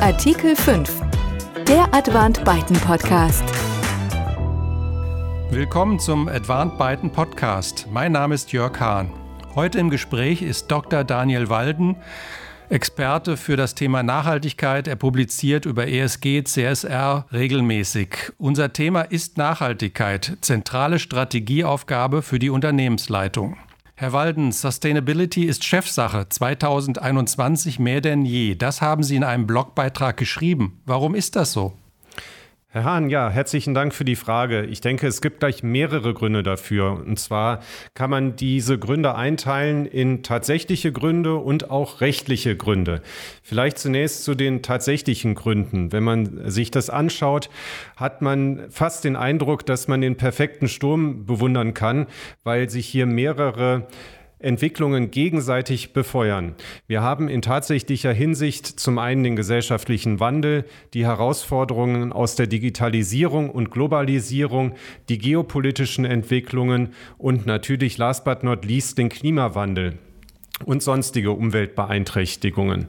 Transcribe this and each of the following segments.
Artikel 5. Der Advant Byten Podcast. Willkommen zum Advant Byten Podcast. Mein Name ist Jörg Hahn. Heute im Gespräch ist Dr. Daniel Walden, Experte für das Thema Nachhaltigkeit. Er publiziert über ESG, CSR regelmäßig. Unser Thema ist Nachhaltigkeit, zentrale Strategieaufgabe für die Unternehmensleitung. Herr Walden, Sustainability ist Chefsache 2021 mehr denn je. Das haben Sie in einem Blogbeitrag geschrieben. Warum ist das so? Herr Hahn, ja, herzlichen Dank für die Frage. Ich denke, es gibt gleich mehrere Gründe dafür. Und zwar kann man diese Gründe einteilen in tatsächliche Gründe und auch rechtliche Gründe. Vielleicht zunächst zu den tatsächlichen Gründen. Wenn man sich das anschaut, hat man fast den Eindruck, dass man den perfekten Sturm bewundern kann, weil sich hier mehrere Entwicklungen gegenseitig befeuern. Wir haben in tatsächlicher Hinsicht zum einen den gesellschaftlichen Wandel, die Herausforderungen aus der Digitalisierung und Globalisierung, die geopolitischen Entwicklungen und natürlich last but not least den Klimawandel und sonstige Umweltbeeinträchtigungen.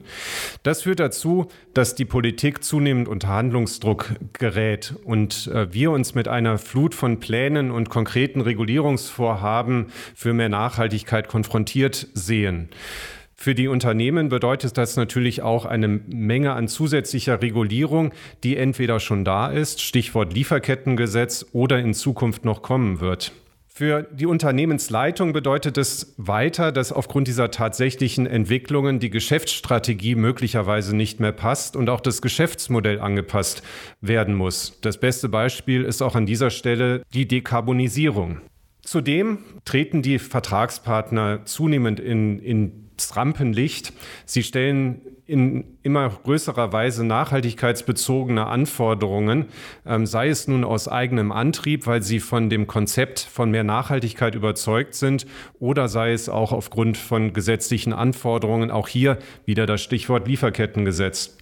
Das führt dazu, dass die Politik zunehmend unter Handlungsdruck gerät und äh, wir uns mit einer Flut von Plänen und konkreten Regulierungsvorhaben für mehr Nachhaltigkeit konfrontiert sehen. Für die Unternehmen bedeutet das natürlich auch eine Menge an zusätzlicher Regulierung, die entweder schon da ist, Stichwort Lieferkettengesetz, oder in Zukunft noch kommen wird. Für die Unternehmensleitung bedeutet es weiter, dass aufgrund dieser tatsächlichen Entwicklungen die Geschäftsstrategie möglicherweise nicht mehr passt und auch das Geschäftsmodell angepasst werden muss. Das beste Beispiel ist auch an dieser Stelle die Dekarbonisierung. Zudem treten die Vertragspartner zunehmend in, ins Rampenlicht. Sie stellen in immer größerer Weise nachhaltigkeitsbezogene Anforderungen, ähm, sei es nun aus eigenem Antrieb, weil sie von dem Konzept von mehr Nachhaltigkeit überzeugt sind, oder sei es auch aufgrund von gesetzlichen Anforderungen, auch hier wieder das Stichwort Lieferkettengesetz.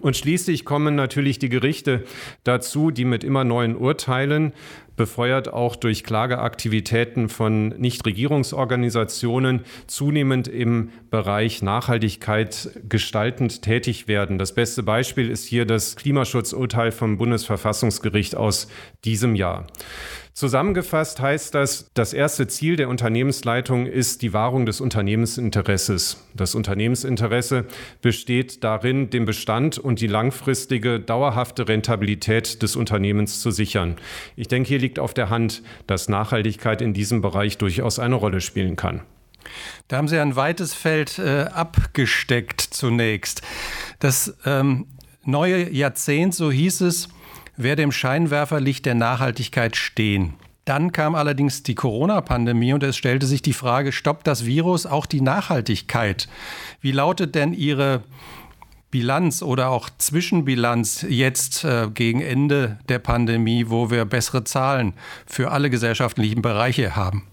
Und schließlich kommen natürlich die Gerichte dazu, die mit immer neuen Urteilen, befeuert auch durch Klageaktivitäten von Nichtregierungsorganisationen, zunehmend im Bereich Nachhaltigkeit gestaltend tätig werden. Das beste Beispiel ist hier das Klimaschutzurteil vom Bundesverfassungsgericht aus diesem Jahr. Zusammengefasst heißt das, das erste Ziel der Unternehmensleitung ist die Wahrung des Unternehmensinteresses. Das Unternehmensinteresse besteht darin, den Bestand und die langfristige, dauerhafte Rentabilität des Unternehmens zu sichern. Ich denke, hier liegt auf der Hand, dass Nachhaltigkeit in diesem Bereich durchaus eine Rolle spielen kann. Da haben Sie ein weites Feld äh, abgesteckt zunächst. Das ähm, neue Jahrzehnt, so hieß es, werde im Scheinwerferlicht der Nachhaltigkeit stehen. Dann kam allerdings die Corona-Pandemie und es stellte sich die Frage, stoppt das Virus auch die Nachhaltigkeit? Wie lautet denn Ihre Bilanz oder auch Zwischenbilanz jetzt äh, gegen Ende der Pandemie, wo wir bessere Zahlen für alle gesellschaftlichen Bereiche haben?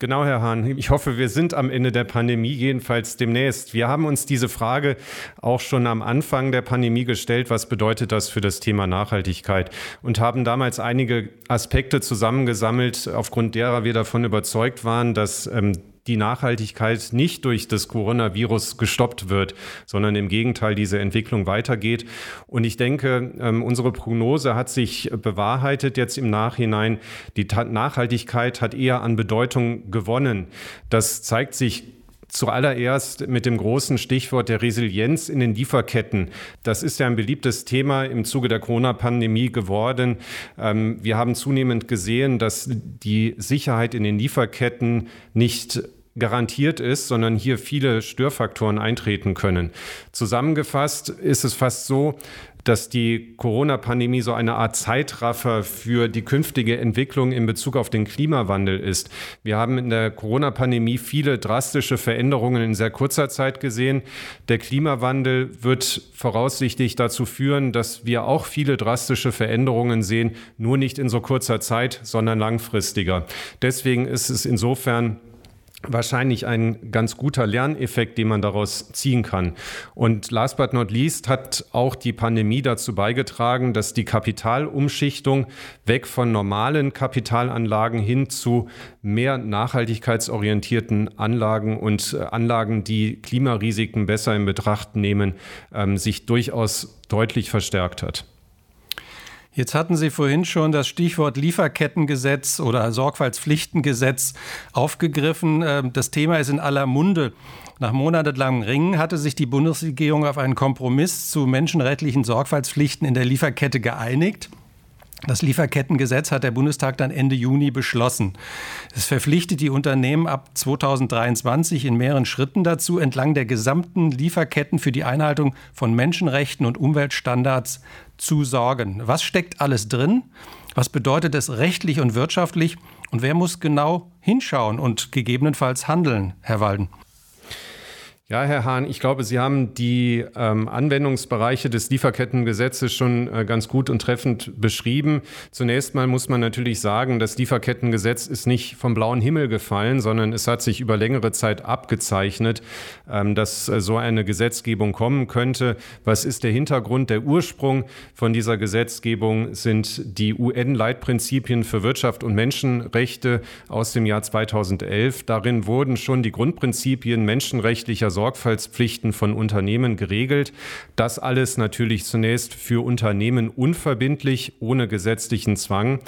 Genau, Herr Hahn. Ich hoffe, wir sind am Ende der Pandemie, jedenfalls demnächst. Wir haben uns diese Frage auch schon am Anfang der Pandemie gestellt, was bedeutet das für das Thema Nachhaltigkeit? Und haben damals einige Aspekte zusammengesammelt, aufgrund derer wir davon überzeugt waren, dass ähm, die Nachhaltigkeit nicht durch das Coronavirus gestoppt wird, sondern im Gegenteil diese Entwicklung weitergeht. Und ich denke, ähm, unsere Prognose hat sich bewahrheitet jetzt im Nachhinein. Die Nachhaltigkeit hat eher an Bedeutung gewonnen. Das zeigt sich Zuallererst mit dem großen Stichwort der Resilienz in den Lieferketten. Das ist ja ein beliebtes Thema im Zuge der Corona-Pandemie geworden. Ähm, wir haben zunehmend gesehen, dass die Sicherheit in den Lieferketten nicht garantiert ist, sondern hier viele Störfaktoren eintreten können. Zusammengefasst ist es fast so, dass die Corona-Pandemie so eine Art Zeitraffer für die künftige Entwicklung in Bezug auf den Klimawandel ist. Wir haben in der Corona-Pandemie viele drastische Veränderungen in sehr kurzer Zeit gesehen. Der Klimawandel wird voraussichtlich dazu führen, dass wir auch viele drastische Veränderungen sehen, nur nicht in so kurzer Zeit, sondern langfristiger. Deswegen ist es insofern wahrscheinlich ein ganz guter Lerneffekt, den man daraus ziehen kann. Und last but not least hat auch die Pandemie dazu beigetragen, dass die Kapitalumschichtung weg von normalen Kapitalanlagen hin zu mehr nachhaltigkeitsorientierten Anlagen und äh, Anlagen, die Klimarisiken besser in Betracht nehmen, ähm, sich durchaus deutlich verstärkt hat. Jetzt hatten Sie vorhin schon das Stichwort Lieferkettengesetz oder Sorgfaltspflichtengesetz aufgegriffen. Ähm, das Thema ist in aller Munde. Nach monatelangem Ringen hatte sich die Bundesregierung auf einen Kompromiss zu menschenrechtlichen Sorgfaltspflichten in der Lieferkette geeinigt. Das Lieferkettengesetz hat der Bundestag dann Ende Juni beschlossen. Es verpflichtet die Unternehmen ab 2023 in mehreren Schritten dazu, entlang der gesamten Lieferketten für die Einhaltung von Menschenrechten und Umweltstandards zu sorgen. Was steckt alles drin? Was bedeutet es rechtlich und wirtschaftlich? Und wer muss genau hinschauen und gegebenenfalls handeln, Herr Walden? Ja, Herr Hahn, ich glaube, Sie haben die ähm, Anwendungsbereiche des Lieferkettengesetzes schon äh, ganz gut und treffend beschrieben. Zunächst mal muss man natürlich sagen, das Lieferkettengesetz ist nicht vom blauen Himmel gefallen, sondern es hat sich über längere Zeit abgezeichnet, ähm, dass äh, so eine Gesetzgebung kommen könnte. Was ist der Hintergrund? Der Ursprung von dieser Gesetzgebung sind die UN-Leitprinzipien für Wirtschaft und Menschenrechte aus dem Jahr 2011. Darin wurden schon die Grundprinzipien menschenrechtlicher Sorgfaltspflichten von Unternehmen geregelt. Das alles natürlich zunächst für Unternehmen unverbindlich, ohne gesetzlichen Zwang.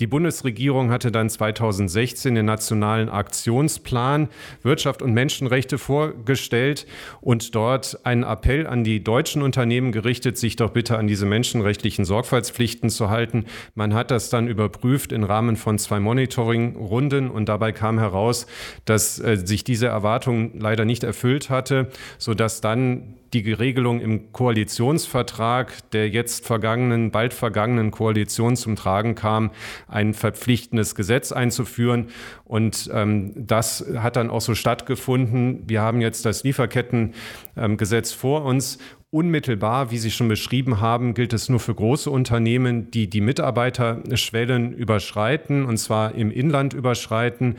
Die Bundesregierung hatte dann 2016 den nationalen Aktionsplan Wirtschaft und Menschenrechte vorgestellt und dort einen Appell an die deutschen Unternehmen gerichtet, sich doch bitte an diese menschenrechtlichen Sorgfaltspflichten zu halten. Man hat das dann überprüft im Rahmen von zwei Monitoring-Runden und dabei kam heraus, dass äh, sich diese Erwartungen leider nicht erfüllt hat hatte, sodass dann die Regelung im Koalitionsvertrag der jetzt vergangenen, bald vergangenen Koalition zum Tragen kam, ein verpflichtendes Gesetz einzuführen. Und ähm, das hat dann auch so stattgefunden. Wir haben jetzt das Lieferkettengesetz ähm, vor uns Unmittelbar, wie Sie schon beschrieben haben, gilt es nur für große Unternehmen, die die Mitarbeiterschwellen überschreiten, und zwar im Inland überschreiten.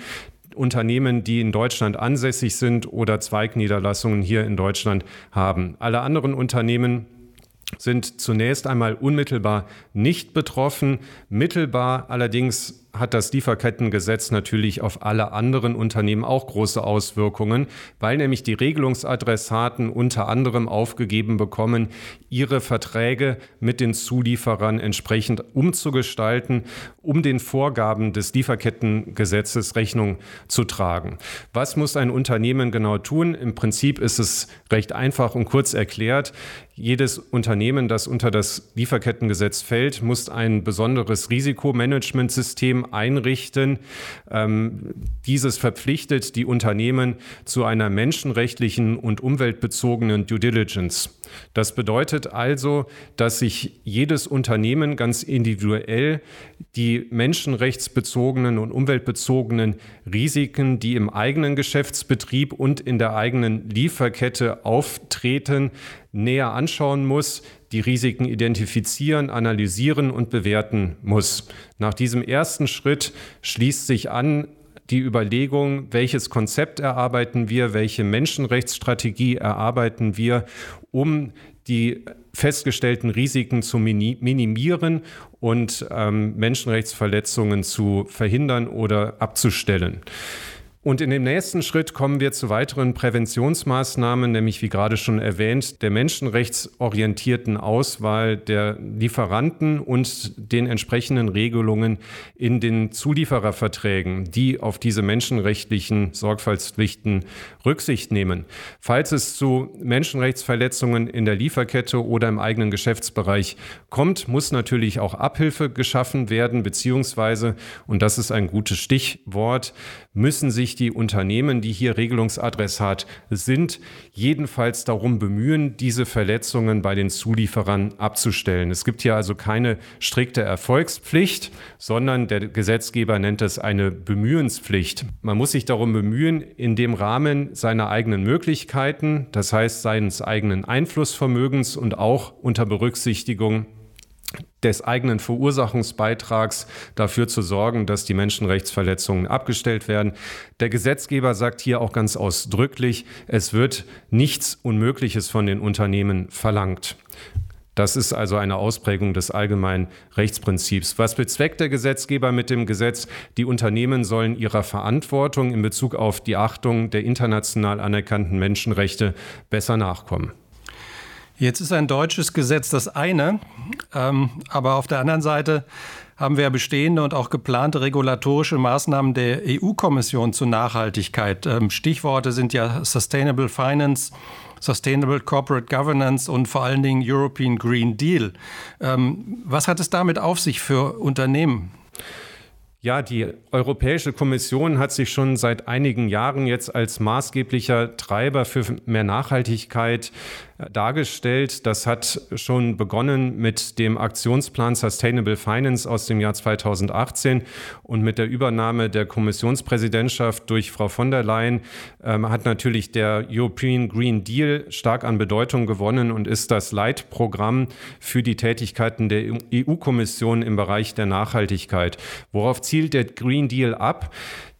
Unternehmen, die in Deutschland ansässig sind oder Zweigniederlassungen hier in Deutschland haben. Alle anderen Unternehmen sind zunächst einmal unmittelbar nicht betroffen. Mittelbar allerdings hat das Lieferkettengesetz natürlich auf alle anderen Unternehmen auch große Auswirkungen, weil nämlich die Regelungsadressaten unter anderem aufgegeben bekommen, ihre Verträge mit den Zulieferern entsprechend umzugestalten, um den Vorgaben des Lieferkettengesetzes Rechnung zu tragen. Was muss ein Unternehmen genau tun? Im Prinzip ist es recht einfach und kurz erklärt. Jedes Unternehmen, das unter das Lieferkettengesetz fällt, muss ein besonderes Risikomanagementsystem einrichten. Ähm, dieses verpflichtet die Unternehmen zu einer menschenrechtlichen und umweltbezogenen Due Diligence. Das bedeutet also, dass sich jedes Unternehmen ganz individuell die menschenrechtsbezogenen und umweltbezogenen Risiken, die im eigenen Geschäftsbetrieb und in der eigenen Lieferkette auftreten, näher anschauen muss, die Risiken identifizieren, analysieren und bewerten muss. Nach diesem ersten Schritt schließt sich an die Überlegung, welches Konzept erarbeiten wir, welche Menschenrechtsstrategie erarbeiten wir, um die festgestellten Risiken zu minimieren und ähm, Menschenrechtsverletzungen zu verhindern oder abzustellen. Und in dem nächsten Schritt kommen wir zu weiteren Präventionsmaßnahmen, nämlich wie gerade schon erwähnt, der menschenrechtsorientierten Auswahl der Lieferanten und den entsprechenden Regelungen in den Zuliefererverträgen, die auf diese menschenrechtlichen Sorgfaltspflichten Rücksicht nehmen. Falls es zu Menschenrechtsverletzungen in der Lieferkette oder im eigenen Geschäftsbereich kommt, muss natürlich auch Abhilfe geschaffen werden, beziehungsweise, und das ist ein gutes Stichwort, müssen sich die Unternehmen, die hier Regelungsadressat sind, jedenfalls darum bemühen, diese Verletzungen bei den Zulieferern abzustellen. Es gibt hier also keine strikte Erfolgspflicht, sondern der Gesetzgeber nennt es eine Bemühenspflicht. Man muss sich darum bemühen, in dem Rahmen seiner eigenen Möglichkeiten, das heißt seines eigenen Einflussvermögens und auch unter Berücksichtigung des eigenen Verursachungsbeitrags dafür zu sorgen, dass die Menschenrechtsverletzungen abgestellt werden. Der Gesetzgeber sagt hier auch ganz ausdrücklich, es wird nichts Unmögliches von den Unternehmen verlangt. Das ist also eine Ausprägung des allgemeinen Rechtsprinzips. Was bezweckt der Gesetzgeber mit dem Gesetz? Die Unternehmen sollen ihrer Verantwortung in Bezug auf die Achtung der international anerkannten Menschenrechte besser nachkommen. Jetzt ist ein deutsches Gesetz das eine, ähm, aber auf der anderen Seite haben wir bestehende und auch geplante regulatorische Maßnahmen der EU-Kommission zur Nachhaltigkeit. Ähm, Stichworte sind ja Sustainable Finance, Sustainable Corporate Governance und vor allen Dingen European Green Deal. Ähm, was hat es damit auf sich für Unternehmen? Ja, die Europäische Kommission hat sich schon seit einigen Jahren jetzt als maßgeblicher Treiber für mehr Nachhaltigkeit dargestellt. Das hat schon begonnen mit dem Aktionsplan Sustainable Finance aus dem Jahr 2018 und mit der Übernahme der Kommissionspräsidentschaft durch Frau von der Leyen ähm, hat natürlich der European Green Deal stark an Bedeutung gewonnen und ist das Leitprogramm für die Tätigkeiten der EU-Kommission im Bereich der Nachhaltigkeit. Worauf zielt der Green Deal ab?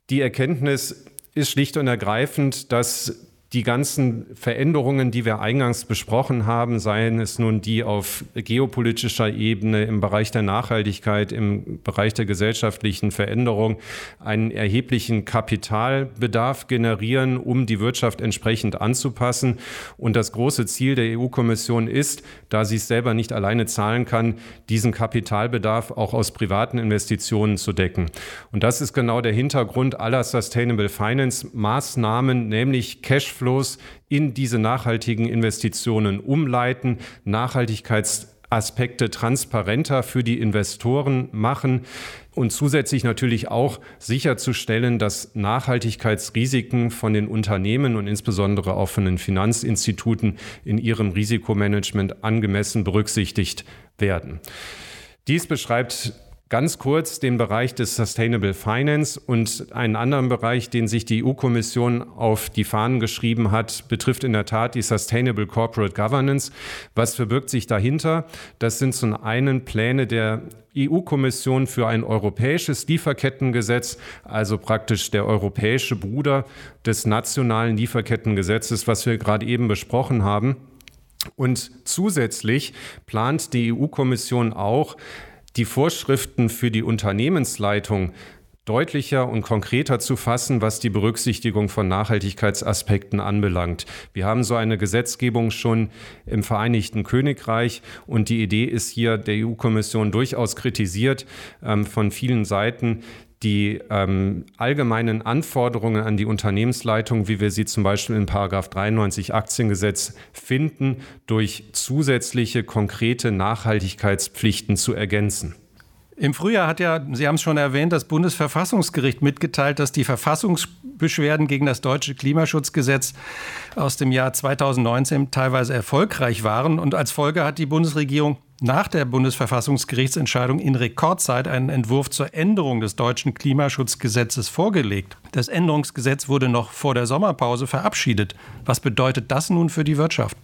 Die Erkenntnis ist schlicht und ergreifend, dass die ganzen Veränderungen, die wir eingangs besprochen haben, seien es nun die auf geopolitischer Ebene, im Bereich der Nachhaltigkeit, im Bereich der gesellschaftlichen Veränderung, einen erheblichen Kapitalbedarf generieren, um die Wirtschaft entsprechend anzupassen. Und das große Ziel der EU-Kommission ist, da sie es selber nicht alleine zahlen kann, diesen Kapitalbedarf auch aus privaten Investitionen zu decken. Und das ist genau der Hintergrund aller Sustainable Finance Maßnahmen, nämlich Cash Cashflows in diese nachhaltigen Investitionen umleiten, Nachhaltigkeitsaspekte transparenter für die Investoren machen und zusätzlich natürlich auch sicherzustellen, dass Nachhaltigkeitsrisiken von den Unternehmen und insbesondere auch von den Finanzinstituten in ihrem Risikomanagement angemessen berücksichtigt werden. Dies beschreibt Ganz kurz den Bereich des Sustainable Finance und einen anderen Bereich, den sich die EU-Kommission auf die Fahnen geschrieben hat, betrifft in der Tat die Sustainable Corporate Governance. Was verbirgt sich dahinter? Das sind zum einen Pläne der EU-Kommission für ein europäisches Lieferkettengesetz, also praktisch der europäische Bruder des nationalen Lieferkettengesetzes, was wir gerade eben besprochen haben. Und zusätzlich plant die EU-Kommission auch, die Vorschriften für die Unternehmensleitung deutlicher und konkreter zu fassen, was die Berücksichtigung von Nachhaltigkeitsaspekten anbelangt. Wir haben so eine Gesetzgebung schon im Vereinigten Königreich und die Idee ist hier der EU-Kommission durchaus kritisiert ähm, von vielen Seiten, die ähm, allgemeinen Anforderungen an die Unternehmensleitung, wie wir sie zum Beispiel in Paragraph 93 Aktiengesetz finden, durch zusätzliche konkrete Nachhaltigkeitspflichten zu ergänzen. Im Frühjahr hat ja, Sie haben es schon erwähnt, das Bundesverfassungsgericht mitgeteilt, dass die Verfassungsbeschwerden gegen das deutsche Klimaschutzgesetz aus dem Jahr 2019 teilweise erfolgreich waren. Und als Folge hat die Bundesregierung nach der Bundesverfassungsgerichtsentscheidung in Rekordzeit einen Entwurf zur Änderung des deutschen Klimaschutzgesetzes vorgelegt. Das Änderungsgesetz wurde noch vor der Sommerpause verabschiedet. Was bedeutet das nun für die Wirtschaft?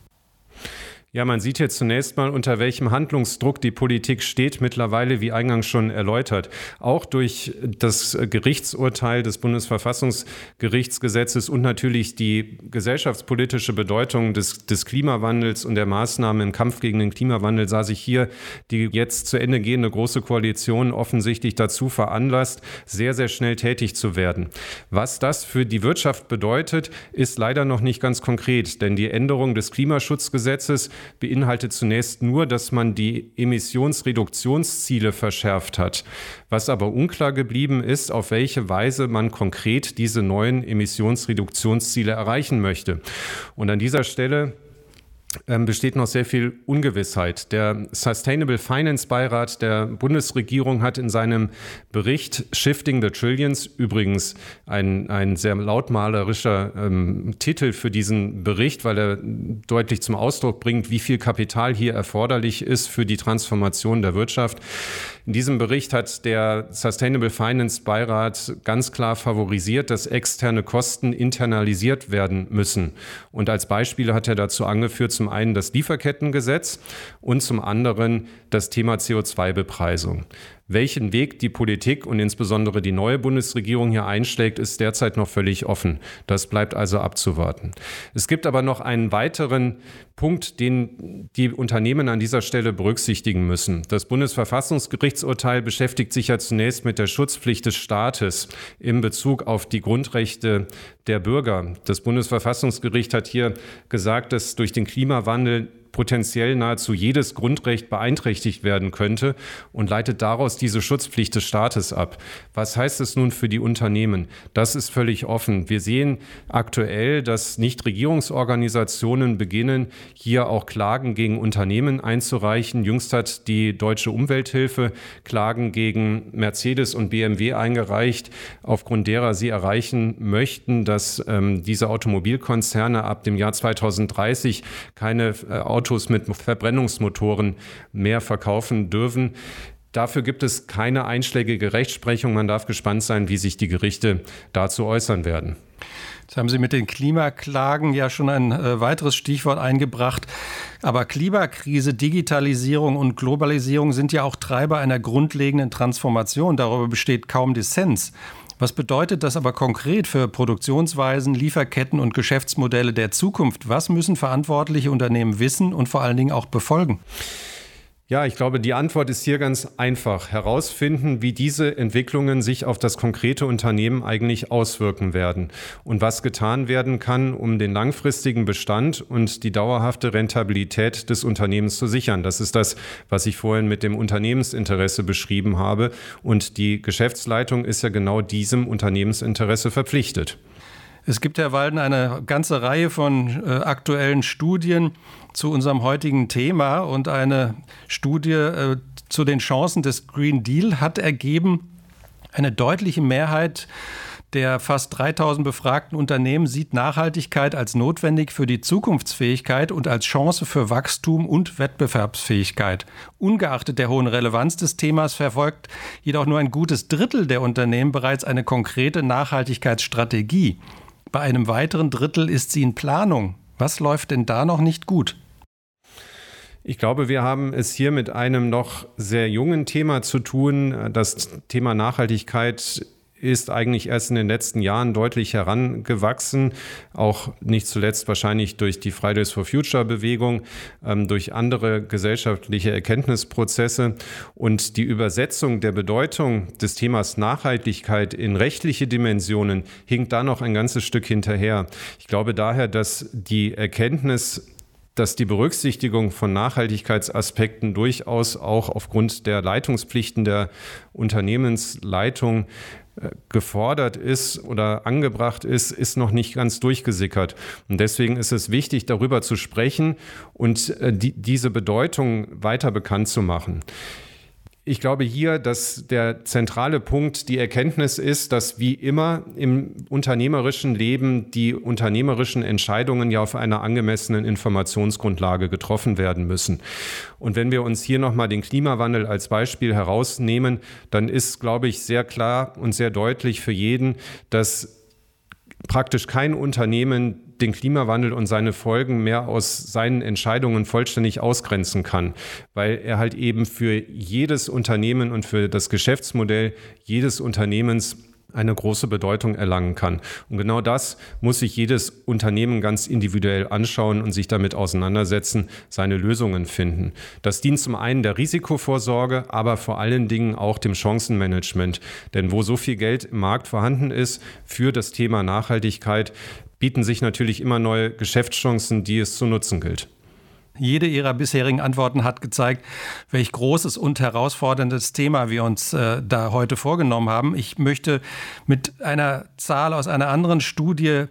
Ja, man sieht hier zunächst mal, unter welchem Handlungsdruck die Politik steht, mittlerweile, wie eingangs schon erläutert. Auch durch das Gerichtsurteil des Bundesverfassungsgerichtsgesetzes und natürlich die gesellschaftspolitische Bedeutung des, des Klimawandels und der Maßnahmen im Kampf gegen den Klimawandel sah sich hier die jetzt zu Ende gehende Große Koalition offensichtlich dazu veranlasst, sehr, sehr schnell tätig zu werden. Was das für die Wirtschaft bedeutet, ist leider noch nicht ganz konkret, denn die Änderung des Klimaschutzgesetzes beinhaltet zunächst nur, dass man die Emissionsreduktionsziele verschärft hat. Was aber unklar geblieben ist, auf welche Weise man konkret diese neuen Emissionsreduktionsziele erreichen möchte. Und an dieser Stelle besteht noch sehr viel Ungewissheit. Der Sustainable Finance Beirat der Bundesregierung hat in seinem Bericht Shifting the Trillions, übrigens ein, ein sehr lautmalerischer ähm, Titel für diesen Bericht, weil er deutlich zum Ausdruck bringt, wie viel Kapital hier erforderlich ist für die Transformation der Wirtschaft. In diesem Bericht hat der Sustainable Finance Beirat ganz klar favorisiert, dass externe Kosten internalisiert werden müssen. Und als Beispiele hat er dazu angeführt, zum zum einen das Lieferkettengesetz und zum anderen das Thema CO2-Bepreisung. Welchen Weg die Politik und insbesondere die neue Bundesregierung hier einschlägt, ist derzeit noch völlig offen. Das bleibt also abzuwarten. Es gibt aber noch einen weiteren Punkt, den die Unternehmen an dieser Stelle berücksichtigen müssen. Das Bundesverfassungsgerichtsurteil beschäftigt sich ja zunächst mit der Schutzpflicht des Staates in Bezug auf die Grundrechte der Bürger. Das Bundesverfassungsgericht hat hier gesagt, dass durch den Klimawandel potenziell nahezu jedes Grundrecht beeinträchtigt werden könnte und leitet daraus diese Schutzpflicht des Staates ab. Was heißt es nun für die Unternehmen? Das ist völlig offen. Wir sehen aktuell, dass Nichtregierungsorganisationen beginnen, hier auch Klagen gegen Unternehmen einzureichen. Jüngst hat die Deutsche Umwelthilfe Klagen gegen Mercedes und BMW eingereicht, aufgrund derer sie erreichen möchten, dass ähm, diese Automobilkonzerne ab dem Jahr 2030 keine äh, Autos mit Verbrennungsmotoren mehr verkaufen dürfen. Dafür gibt es keine einschlägige Rechtsprechung. Man darf gespannt sein, wie sich die Gerichte dazu äußern werden. Jetzt haben Sie mit den Klimaklagen ja schon ein äh, weiteres Stichwort eingebracht. Aber Klimakrise, Digitalisierung und Globalisierung sind ja auch Treiber einer grundlegenden Transformation. Darüber besteht kaum Dissens. Was bedeutet das aber konkret für Produktionsweisen, Lieferketten und Geschäftsmodelle der Zukunft? Was müssen verantwortliche Unternehmen wissen und vor allen Dingen auch befolgen? Ja, ich glaube, die Antwort ist hier ganz einfach. Herausfinden, wie diese Entwicklungen sich auf das konkrete Unternehmen eigentlich auswirken werden und was getan werden kann, um den langfristigen Bestand und die dauerhafte Rentabilität des Unternehmens zu sichern. Das ist das, was ich vorhin mit dem Unternehmensinteresse beschrieben habe. Und die Geschäftsleitung ist ja genau diesem Unternehmensinteresse verpflichtet. Es gibt, Herr Walden, eine ganze Reihe von äh, aktuellen Studien zu unserem heutigen Thema und eine Studie äh, zu den Chancen des Green Deal hat ergeben, eine deutliche Mehrheit der fast 3000 befragten Unternehmen sieht Nachhaltigkeit als notwendig für die Zukunftsfähigkeit und als Chance für Wachstum und Wettbewerbsfähigkeit. Ungeachtet der hohen Relevanz des Themas verfolgt jedoch nur ein gutes Drittel der Unternehmen bereits eine konkrete Nachhaltigkeitsstrategie. Bei einem weiteren Drittel ist sie in Planung. Was läuft denn da noch nicht gut? Ich glaube, wir haben es hier mit einem noch sehr jungen Thema zu tun. Das Thema Nachhaltigkeit ist eigentlich erst in den letzten Jahren deutlich herangewachsen, auch nicht zuletzt wahrscheinlich durch die Fridays for Future Bewegung, ähm, durch andere gesellschaftliche Erkenntnisprozesse und die Übersetzung der Bedeutung des Themas Nachhaltigkeit in rechtliche Dimensionen hinkt da noch ein ganzes Stück hinterher. Ich glaube daher, dass die Erkenntnis dass die Berücksichtigung von Nachhaltigkeitsaspekten durchaus auch aufgrund der Leitungspflichten der Unternehmensleitung gefordert ist oder angebracht ist, ist noch nicht ganz durchgesickert. Und deswegen ist es wichtig, darüber zu sprechen und äh, die, diese Bedeutung weiter bekannt zu machen. Ich glaube hier, dass der zentrale Punkt die Erkenntnis ist, dass wie immer im unternehmerischen Leben die unternehmerischen Entscheidungen ja auf einer angemessenen Informationsgrundlage getroffen werden müssen. Und wenn wir uns hier nochmal den Klimawandel als Beispiel herausnehmen, dann ist, glaube ich, sehr klar und sehr deutlich für jeden, dass praktisch kein Unternehmen den Klimawandel und seine Folgen mehr aus seinen Entscheidungen vollständig ausgrenzen kann, weil er halt eben für jedes Unternehmen und für das Geschäftsmodell jedes Unternehmens eine große Bedeutung erlangen kann. Und genau das muss sich jedes Unternehmen ganz individuell anschauen und sich damit auseinandersetzen, seine Lösungen finden. Das dient zum einen der Risikovorsorge, aber vor allen Dingen auch dem Chancenmanagement. Denn wo so viel Geld im Markt vorhanden ist für das Thema Nachhaltigkeit, bieten sich natürlich immer neue Geschäftschancen, die es zu nutzen gilt. Jede Ihrer bisherigen Antworten hat gezeigt, welch großes und herausforderndes Thema wir uns äh, da heute vorgenommen haben. Ich möchte mit einer Zahl aus einer anderen Studie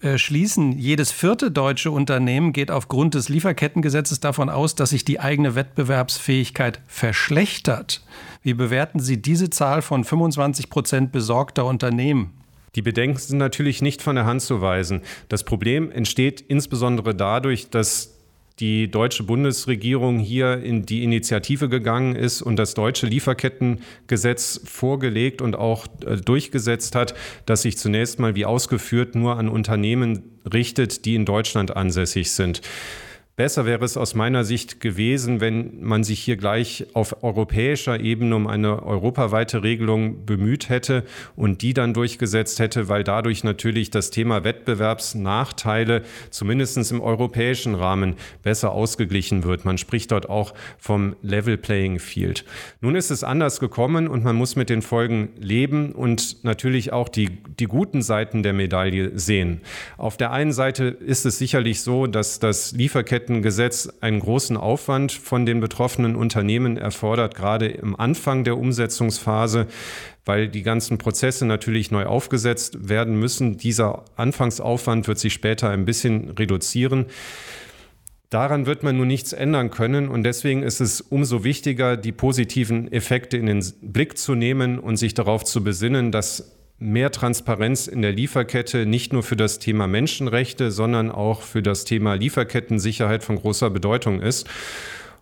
äh, schließen. Jedes vierte deutsche Unternehmen geht aufgrund des Lieferkettengesetzes davon aus, dass sich die eigene Wettbewerbsfähigkeit verschlechtert. Wie bewerten Sie diese Zahl von 25 Prozent besorgter Unternehmen? Die Bedenken sind natürlich nicht von der Hand zu weisen. Das Problem entsteht insbesondere dadurch, dass die deutsche Bundesregierung hier in die Initiative gegangen ist und das deutsche Lieferkettengesetz vorgelegt und auch äh, durchgesetzt hat, das sich zunächst mal wie ausgeführt nur an Unternehmen richtet, die in Deutschland ansässig sind. Besser wäre es aus meiner Sicht gewesen, wenn man sich hier gleich auf europäischer Ebene um eine europaweite Regelung bemüht hätte und die dann durchgesetzt hätte, weil dadurch natürlich das Thema Wettbewerbsnachteile zumindest im europäischen Rahmen besser ausgeglichen wird. Man spricht dort auch vom Level Playing Field. Nun ist es anders gekommen und man muss mit den Folgen leben und natürlich auch die, die guten Seiten der Medaille sehen. Auf der einen Seite ist es sicherlich so, dass das Lieferketten Lieferkettengesetz einen großen Aufwand von den betroffenen Unternehmen erfordert, gerade im Anfang der Umsetzungsphase, weil die ganzen Prozesse natürlich neu aufgesetzt werden müssen. Dieser Anfangsaufwand wird sich später ein bisschen reduzieren. Daran wird man nun nichts ändern können und deswegen ist es umso wichtiger, die positiven Effekte in den Blick zu nehmen und sich darauf zu besinnen, dass mehr Transparenz in der Lieferkette nicht nur für das Thema Menschenrechte, sondern auch für das Thema Lieferkettensicherheit von großer Bedeutung ist.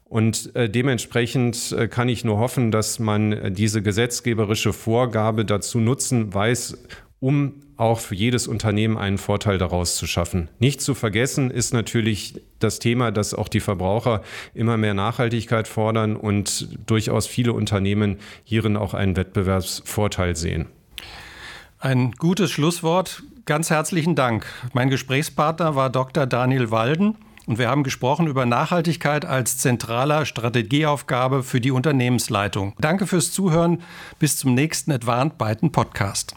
Und äh, dementsprechend äh, kann ich nur hoffen, dass man äh, diese gesetzgeberische Vorgabe dazu nutzen weiß, um auch für jedes Unternehmen einen Vorteil daraus zu schaffen. Nicht zu vergessen ist natürlich das Thema, dass auch die Verbraucher immer mehr Nachhaltigkeit fordern und durchaus viele Unternehmen hierin auch einen Wettbewerbsvorteil sehen. Ein gutes Schlusswort. Ganz herzlichen Dank. Mein Gesprächspartner war Dr. Daniel Walden und wir haben gesprochen über Nachhaltigkeit als zentraler Strategieaufgabe für die Unternehmensleitung. Danke fürs Zuhören. Bis zum nächsten Advanced Byten Podcast.